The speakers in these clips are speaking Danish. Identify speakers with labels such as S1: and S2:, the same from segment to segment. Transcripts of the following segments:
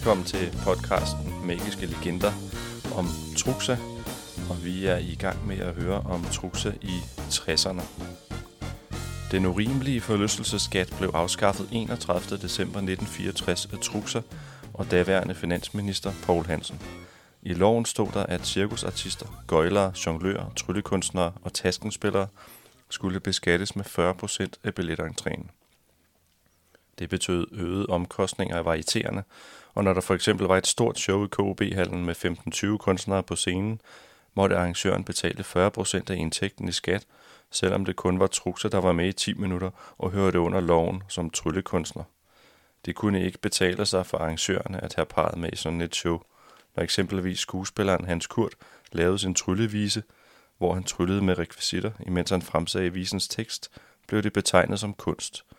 S1: velkommen til podcasten Magiske Legender om Truxa. Og vi er i gang med at høre om Truxa i 60'erne. Den urimelige forlystelseskat blev afskaffet 31. december 1964 af Truxa og daværende finansminister Paul Hansen. I loven stod der, at cirkusartister, gøjlere, jonglører, tryllekunstnere og taskenspillere skulle beskattes med 40% af billetentréen. Det betød øgede omkostninger af varieterende, og når der for eksempel var et stort show i KUB-hallen med 15-20 kunstnere på scenen, måtte arrangøren betale 40% af indtægten i skat, selvom det kun var trukser, der var med i 10 minutter og hørte under loven som tryllekunstner. Det kunne ikke betale sig for arrangørerne at have parret med i sådan et show, når eksempelvis skuespilleren Hans Kurt lavede sin tryllevise, hvor han tryllede med rekvisitter, imens han fremsagde visens tekst, blev det betegnet som kunst –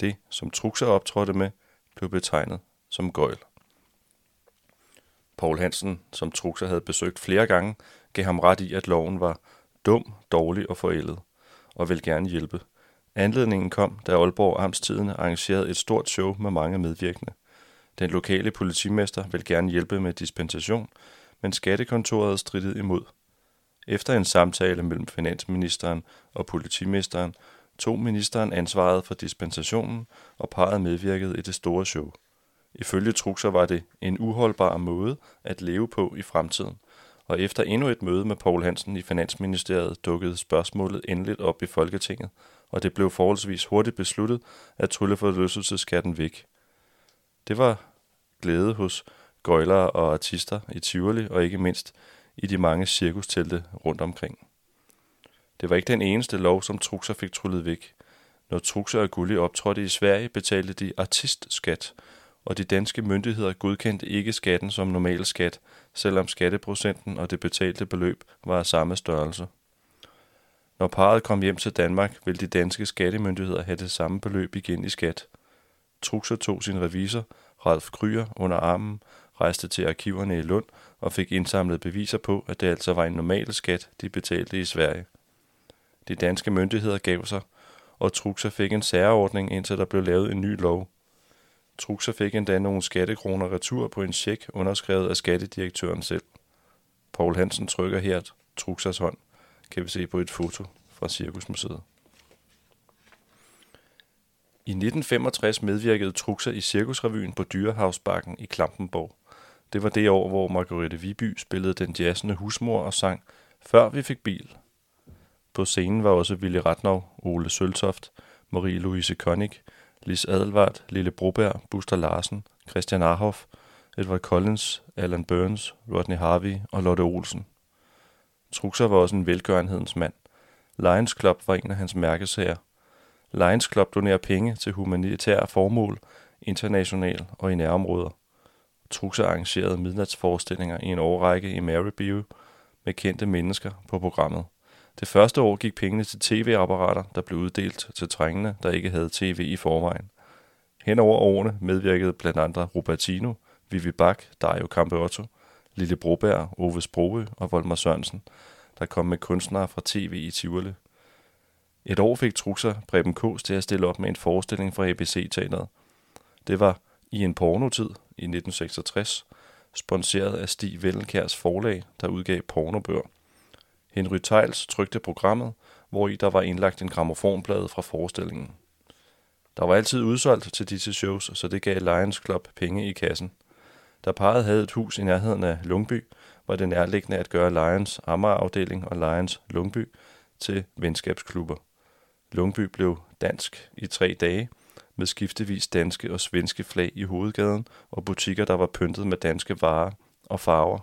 S1: det, som trukser optrådte med, blev betegnet som gøjl. Paul Hansen, som Truxa havde besøgt flere gange, gav ham ret i, at loven var dum, dårlig og forældet, og ville gerne hjælpe. Anledningen kom, da Aalborg Amtstidene arrangerede et stort show med mange medvirkende. Den lokale politimester ville gerne hjælpe med dispensation, men skattekontoret strittede imod. Efter en samtale mellem finansministeren og politimesteren tog ministeren ansvaret for dispensationen, og parret medvirkede i det store show. Ifølge Truxer var det en uholdbar måde at leve på i fremtiden, og efter endnu et møde med Paul Hansen i Finansministeriet dukkede spørgsmålet endeligt op i Folketinget, og det blev forholdsvis hurtigt besluttet at trylle forløselsesskatten væk. Det var glæde hos gøjlere og artister i Tivoli, og ikke mindst i de mange cirkustelte rundt omkring. Det var ikke den eneste lov, som Truxer fik tryllet væk. Når Truxer og Gulli optrådte i Sverige, betalte de artistskat, og de danske myndigheder godkendte ikke skatten som normal skat, selvom skatteprocenten og det betalte beløb var af samme størrelse. Når parret kom hjem til Danmark, ville de danske skattemyndigheder have det samme beløb igen i skat. Truxer tog sin revisor, Ralf Kryer, under armen, rejste til arkiverne i Lund og fik indsamlet beviser på, at det altså var en normal skat, de betalte i Sverige. De danske myndigheder gav sig, og Truxa fik en særordning, indtil der blev lavet en ny lov. Truxa fik endda nogle skattekroner retur på en check underskrevet af skattedirektøren selv. Paul Hansen trykker her Truxas hånd, kan vi se på et foto fra Cirkusmuseet. I 1965 medvirkede Truxa i Cirkusrevyen på Dyrehavsbakken i Klampenborg. Det var det år, hvor Margrethe Viby spillede den jazzende husmor og sang Før vi fik bil, på scenen var også Willy Ratnov, Ole Søltoft, Marie-Louise Konig, Lis Adelvart, Lille Broberg, Buster Larsen, Christian Arhoff, Edward Collins, Alan Burns, Rodney Harvey og Lotte Olsen. Truxer var også en velgørenhedens mand. Lions Club var en af hans mærkesager. Lions Club donerer penge til humanitære formål, international og i nærområder. Truxer arrangerede midnatsforestillinger i en årrække i Maryview med kendte mennesker på programmet. Det første år gik pengene til tv-apparater, der blev uddelt til trængende, der ikke havde tv i forvejen. Hen over årene medvirkede blandt andre Robertino, Vivi Bak, Dario Campeotto, Lille Broberg, Ove Sproge og Volmar Sørensen, der kom med kunstnere fra tv i Tivoli. Et år fik Truxer Preben Kås til at stille op med en forestilling fra ABC-teateret. Det var i en pornotid i 1966, sponsoreret af Stig Vellenkærs forlag, der udgav pornobøger. Henry Tejls trykte programmet, hvor i der var indlagt en gramofonplade fra forestillingen. Der var altid udsolgt til disse shows, så det gav Lions Club penge i kassen. Da parret havde et hus i nærheden af Lungby, var det nærliggende at gøre Lions Amager-afdeling og Lions Lungby til venskabsklubber. Lungby blev dansk i tre dage, med skiftevis danske og svenske flag i hovedgaden og butikker, der var pyntet med danske varer og farver.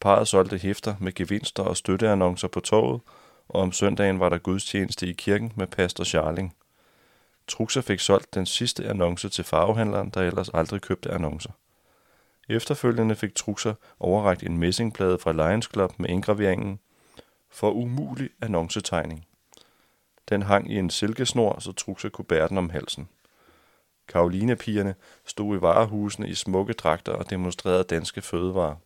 S1: Parret solgte hæfter med gevinster og støtteannoncer på torvet, og om søndagen var der gudstjeneste i kirken med pastor Charling. Truxa fik solgt den sidste annonce til farvehandleren, der ellers aldrig købte annoncer. Efterfølgende fik Truxa overrækt en messingplade fra Lions Club med indgraveringen for umulig annoncetegning. Den hang i en silkesnor, så Truxa kunne bære den om halsen. Karolinepigerne stod i varehusene i smukke dragter og demonstrerede danske fødevarer.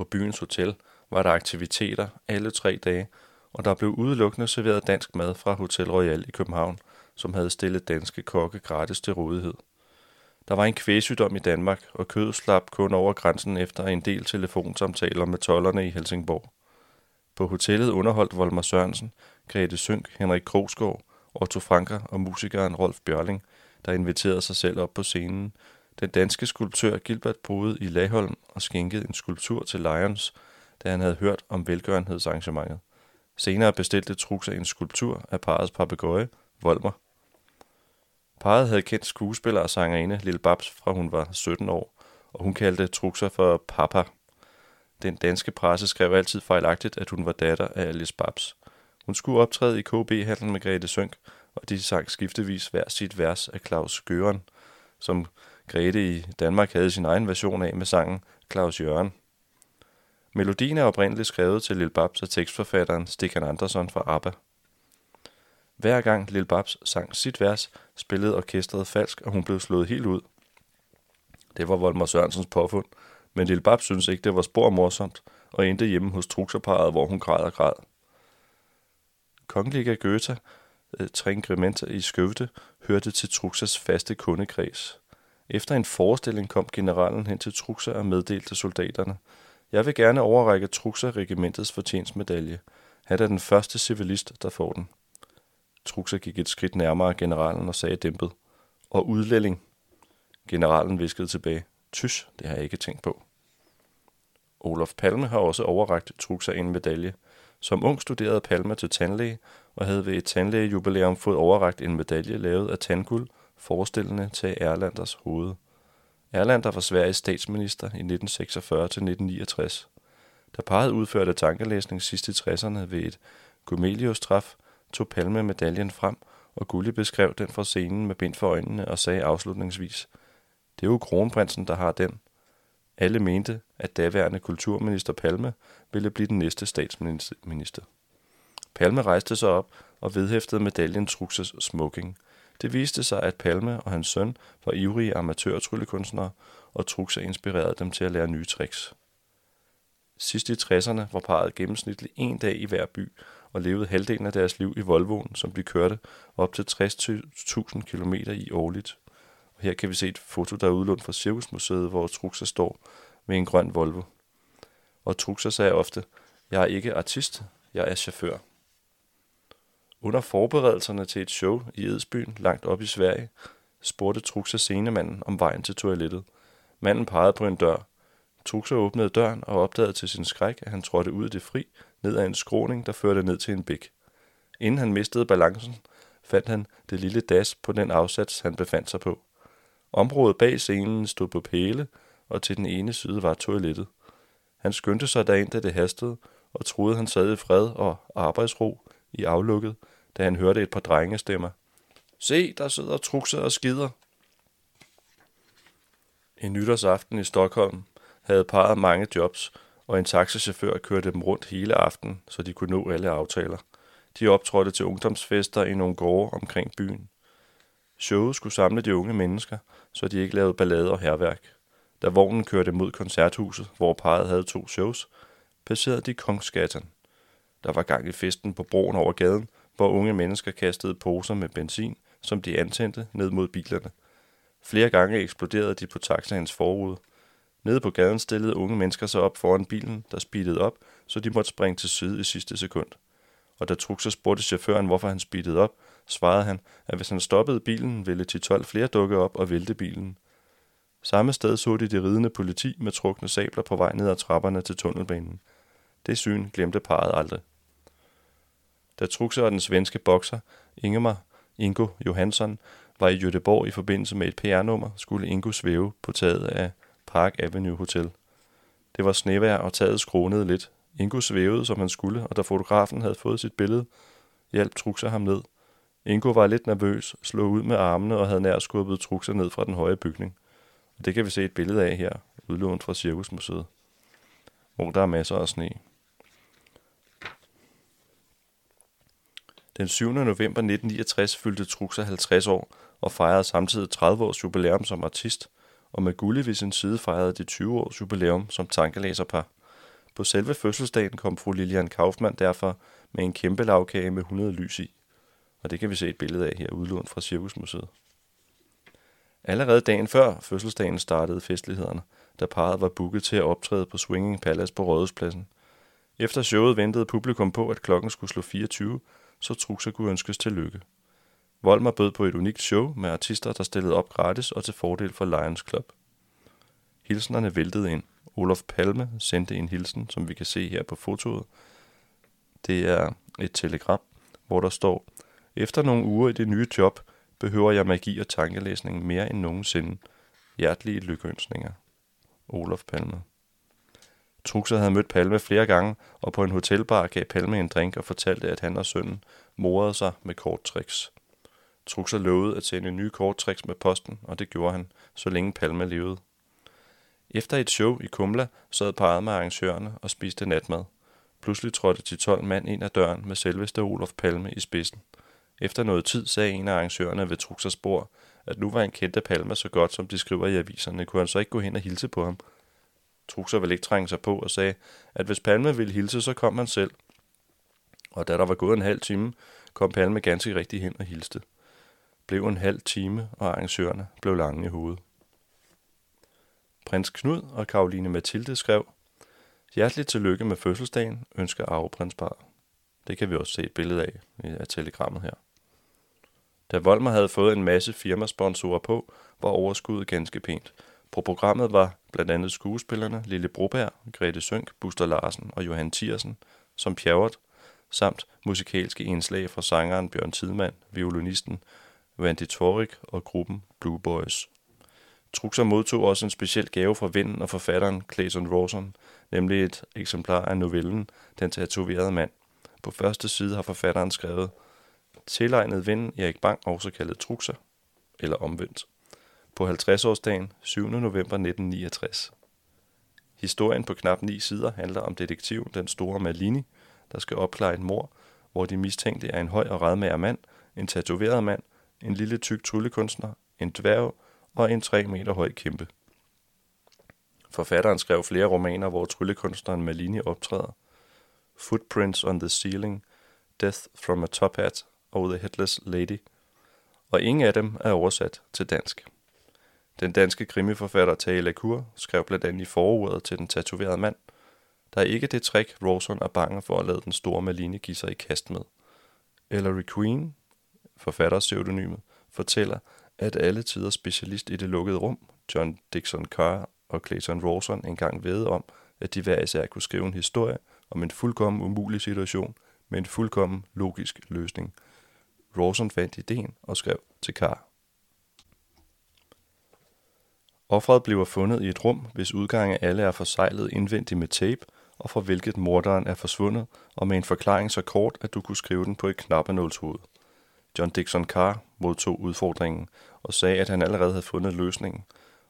S1: På byens hotel var der aktiviteter alle tre dage, og der blev udelukkende serveret dansk mad fra Hotel Royal i København, som havde stillet danske kokke gratis til rådighed. Der var en kvæsygdom i Danmark, og kødet slap kun over grænsen efter en del telefonsamtaler med tollerne i Helsingborg. På hotellet underholdt Volmer Sørensen, Grete Sønk, Henrik Krogsgaard, Otto Franker og musikeren Rolf Bjørling, der inviterede sig selv op på scenen. Den danske skulptør Gilbert boede i Laholm og skænkede en skulptur til Lions, da han havde hørt om velgørenhedsarrangementet. Senere bestilte Truxa en skulptur af parrets papegøje, Volmer. Parret havde kendt skuespiller og sangerinde Lille Babs fra hun var 17 år, og hun kaldte Truxa for Papa. Den danske presse skrev altid fejlagtigt, at hun var datter af Alice Babs. Hun skulle optræde i KB-handlen med Grete Sønk, og de sang skiftevis hver sit vers af Claus Gøren, som Grete i Danmark havde sin egen version af med sangen Claus Jørgen. Melodien er oprindeligt skrevet til Lil Babs af tekstforfatteren Stikkan Andersson fra ABBA. Hver gang Lil Babs sang sit vers, spillede orkestret falsk, og hun blev slået helt ud. Det var Volmar Sørensens påfund, men Lil Babs synes ikke, det var spor morsomt, og endte hjemme hos trukserparet, hvor hun græd og græd. Kongeliga Goethe, eh, Trin Trinkrementer i Skøvde, hørte til Truxas faste kundekreds. Efter en forestilling kom generalen hen til Truxa og meddelte soldaterne. Jeg vil gerne overrække Truxa regimentets fortjensmedalje. Han er den første civilist, der får den. Truxa gik et skridt nærmere generalen og sagde dæmpet. Og udlænding. Generalen viskede tilbage. Tys, det har jeg ikke tænkt på. Olof Palme har også overragt Truxa en medalje. Som ung studerede Palme til tandlæge og havde ved et tandlægejubilæum fået overragt en medalje lavet af tandguld, forestillende til Erlanders hoved. Erlander var Sveriges statsminister i 1946-1969. Da parret udførte tankelæsning sidst i 60'erne ved et Gomelius-træf, tog Palme medaljen frem, og Gulli beskrev den fra scenen med bind for øjnene og sagde afslutningsvis, det er jo kronprinsen, der har den. Alle mente, at daværende kulturminister Palme ville blive den næste statsminister. Palme rejste sig op og vedhæftede medaljen Truxes smoking. Det viste sig, at Palme og hans søn var ivrige amatørtryllekunstnere, og Truxa inspirerede dem til at lære nye tricks. Sidst i 60'erne var parret gennemsnitligt en dag i hver by, og levede halvdelen af deres liv i Volvoen, som de kørte op til 60.000 km i årligt. Og her kan vi se et foto, der er udlånt fra Cirkusmuseet, hvor Truxa står med en grøn Volvo. Og Truxa sagde ofte, jeg er ikke artist, jeg er chauffør. Under forberedelserne til et show i Edsbyen, langt op i Sverige, spurgte Truxa scenemanden om vejen til toilettet. Manden pegede på en dør. Truxa åbnede døren og opdagede til sin skræk, at han trådte ud i det fri, ned ad en skråning, der førte ned til en bæk. Inden han mistede balancen, fandt han det lille das på den afsats, han befandt sig på. Området bag scenen stod på pæle, og til den ene side var toilettet. Han skyndte sig derind, da det hastede, og troede, han sad i fred og arbejdsro i aflukket, da han hørte et par drengestemmer. Se, der sidder trukser og skider. En nytårsaften i Stockholm havde parret mange jobs, og en taxachauffør kørte dem rundt hele aften, så de kunne nå alle aftaler. De optrådte til ungdomsfester i nogle gårde omkring byen. Showet skulle samle de unge mennesker, så de ikke lavede ballade og herværk. Da vognen kørte mod koncerthuset, hvor parret havde to shows, passerede de Kongsgatan. Der var gang i festen på broen over gaden, hvor unge mennesker kastede poser med benzin, som de antændte ned mod bilerne. Flere gange eksploderede de på taxaens forrude. Nede på gaden stillede unge mennesker sig op foran bilen, der speedede op, så de måtte springe til side i sidste sekund. Og da Truxer spurgte chaufføren, hvorfor han speedede op, svarede han, at hvis han stoppede bilen, ville 10-12 flere dukke op og vælte bilen. Samme sted så de det ridende politi med trukne sabler på vej ned ad trapperne til tunnelbanen. Det syn glemte parret aldrig. Da Truxer og den svenske bokser, Ingemar Ingo Johansson, var i Göteborg i forbindelse med et PR-nummer, skulle Ingo svæve på taget af Park Avenue Hotel. Det var snevejr, og taget skronede lidt. Ingo svævede, som han skulle, og da fotografen havde fået sit billede, hjalp Truxer ham ned. Ingo var lidt nervøs, slog ud med armene og havde nær skubbet Truxer ned fra den høje bygning. Og det kan vi se et billede af her, udlånt fra Cirkusmuseet, hvor der er masser af sne. Den 7. november 1969 fyldte Truxer 50 år og fejrede samtidig 30 års jubilæum som artist, og med Gulli ved sin side fejrede de 20 års jubilæum som tankelæserpar. På selve fødselsdagen kom fru Lilian Kaufmann derfor med en kæmpe lavkage med 100 lys i. Og det kan vi se et billede af her udlånt fra Cirkusmuseet. Allerede dagen før fødselsdagen startede festlighederne, da parret var booket til at optræde på Swinging Palace på Rådhuspladsen. Efter showet ventede publikum på, at klokken skulle slå 24, så Truxa kunne ønskes til lykke. Volmer bød på et unikt show med artister, der stillede op gratis og til fordel for Lions Club. Hilsnerne væltede ind. Olof Palme sendte en hilsen, som vi kan se her på fotoet. Det er et telegram, hvor der står, Efter nogle uger i det nye job, behøver jeg magi og tankelæsning mere end nogensinde. Hjertelige lykkeønsninger. Olof Palme. Truxer havde mødt Palme flere gange, og på en hotelbar gav Palme en drink og fortalte, at han og sønnen morede sig med korttricks. Truxer lovede at sende nye korttricks med posten, og det gjorde han, så længe Palme levede. Efter et show i Kumla sad parret med arrangørerne og spiste natmad. Pludselig trådte de 12 mand ind ad døren med selveste Olof Palme i spidsen. Efter noget tid sagde en af arrangørerne ved Truxers bord, at nu var han kendt af Palme så godt, som de skriver i aviserne, kunne han så ikke gå hen og hilse på ham. Truxer ville ikke trænge sig på og sagde, at hvis Palme ville hilse, så kom han selv. Og da der var gået en halv time, kom Palme ganske rigtig hen og hilste. Blev en halv time, og arrangørerne blev lange i hovedet. Prins Knud og Karoline Mathilde skrev, Hjerteligt tillykke med fødselsdagen, ønsker arveprinsparet. Det kan vi også se et billede af øh, af telegrammet her. Da Volmer havde fået en masse firmasponsorer på, var overskuddet ganske pænt. På programmet var blandt andet skuespillerne Lille Broberg, Grete Sønk, Buster Larsen og Johan Thiersen som Pjerrot, samt musikalske indslag fra sangeren Bjørn Tidemand, violinisten Vandy Torik og gruppen Blue Boys. Truxer modtog også en speciel gave fra vinden og forfatteren Clayton Rawson, nemlig et eksemplar af novellen Den tatoverede mand. På første side har forfatteren skrevet Tilegnet vinden Erik Bang, også kaldet Truxer, eller omvendt, på 50-årsdagen 7. november 1969. Historien på knap ni sider handler om detektiven den store Malini, der skal opklare et mor, hvor de mistænkte er en høj og redmager mand, en tatoveret mand, en lille tyk tryllekunstner, en dværg og en 3 meter høj kæmpe. Forfatteren skrev flere romaner, hvor tryllekunstneren Malini optræder. Footprints on the Ceiling, Death from a Top Hat og The Headless Lady. Og ingen af dem er oversat til dansk. Den danske krimiforfatter Tage Lacour skrev blandt andet i forordet til den tatoverede mand, der er ikke det trick, Rawson er bange for at lade den store Maline give sig i kast med. Ellery Queen, forfatterpseudonymet, fortæller, at alle tider specialist i det lukkede rum, John Dixon Carr og Clayton Rawson engang ved om, at de hver især kunne skrive en historie om en fuldkommen umulig situation med en fuldkommen logisk løsning. Rawson fandt ideen og skrev til Carr. Offeret bliver fundet i et rum, hvis udgange alle er forseglet indvendigt med tape, og fra hvilket morderen er forsvundet, og med en forklaring så kort, at du kunne skrive den på et knappenålshoved. John Dixon Carr modtog udfordringen og sagde, at han allerede havde fundet løsningen.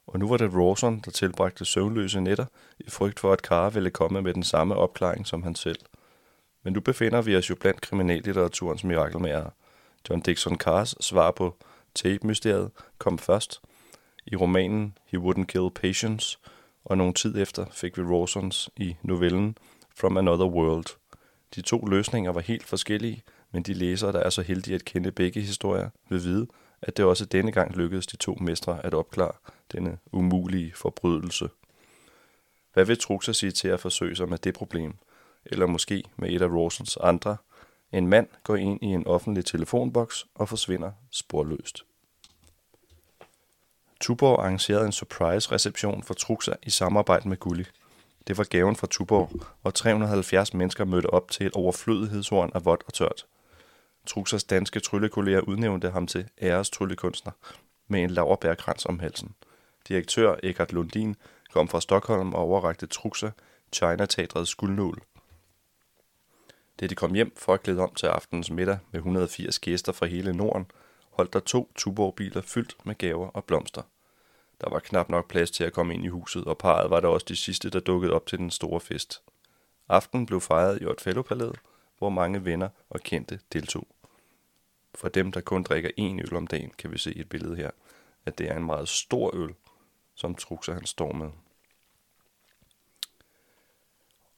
S1: Og nu var det Rawson, der tilbragte søvnløse nætter i frygt for, at Carr ville komme med den samme opklaring som han selv. Men nu befinder vi os jo blandt kriminallitteraturens mirakelmager. John Dixon Carrs svar på tape-mysteriet kom først i romanen He Wouldn't Kill Patience, og nogle tid efter fik vi Rawsons i novellen From Another World. De to løsninger var helt forskellige, men de læsere, der er så heldige at kende begge historier, vil vide, at det også denne gang lykkedes de to mestre at opklare denne umulige forbrydelse. Hvad vil Truxa sige til at forsøge sig med det problem? Eller måske med et af Rawsons andre? En mand går ind i en offentlig telefonboks og forsvinder sporløst. Tuborg arrangerede en surprise-reception for Truxa i samarbejde med Gulli. Det var gaven fra Tuborg, og 370 mennesker mødte op til et overflødighedshorn af vådt og tørt. Truxas danske tryllekolleger udnævnte ham til æres tryllekunstner med en laverbærkrans om halsen. Direktør Eckart Lundin kom fra Stockholm og overrakte Truxa China-teatrets guldnål. Da de kom hjem for at klæde om til aftenens middag med 180 gæster fra hele Norden, holdt der to Tuborg-biler fyldt med gaver og blomster. Der var knap nok plads til at komme ind i huset, og parret var der også de sidste, der dukkede op til den store fest. Aftenen blev fejret i Otfellopalæet, hvor mange venner og kendte deltog. For dem, der kun drikker én øl om dagen, kan vi se et billede her, at det er en meget stor øl, som Truxer han står med.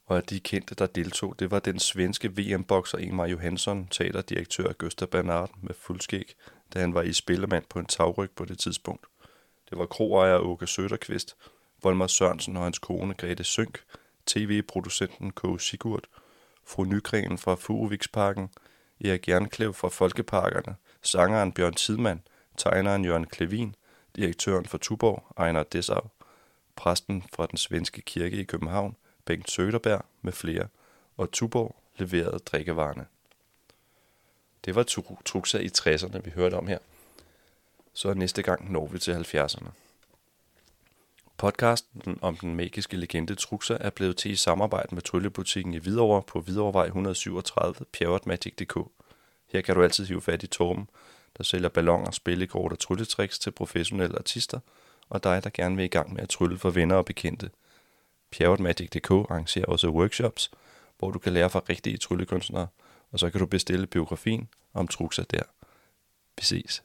S1: Og at de kendte, der deltog, det var den svenske VM-bokser Ingmar Johansson, teaterdirektør Gustaf Bernard med fuldskæg, da han var i spillemand på en tagryg på det tidspunkt. Det var kroejer Åke Søderqvist, Volmar Sørensen og hans kone Grete Sønk, tv-producenten K. Sigurd, fru Nygren fra Fugeviksparken, Erik Jernklev fra Folkeparkerne, sangeren Bjørn Tidemand, tegneren Jørgen Klevin, direktøren for Tuborg, Ejner Dessau, præsten fra den svenske kirke i København, Bengt Søderberg med flere, og Tuborg leverede drikkevarerne. Det var Truxa i 60'erne, vi hørte om her. Så næste gang når vi til 70'erne. Podcasten om den magiske legende Truxa er blevet til i samarbejde med Tryllebutikken i Hvidovre på Hvidovrevej 137, pjerrotmagic.dk. Her kan du altid hive fat i Torben, der sælger balloner, spillekort og trylletricks til professionelle artister, og dig, der gerne vil i gang med at trylle for venner og bekendte. Pjerrotmagic.dk arrangerer også workshops, hvor du kan lære fra rigtige tryllekunstnere, og så kan du bestille biografien om Truxa der. Vi ses.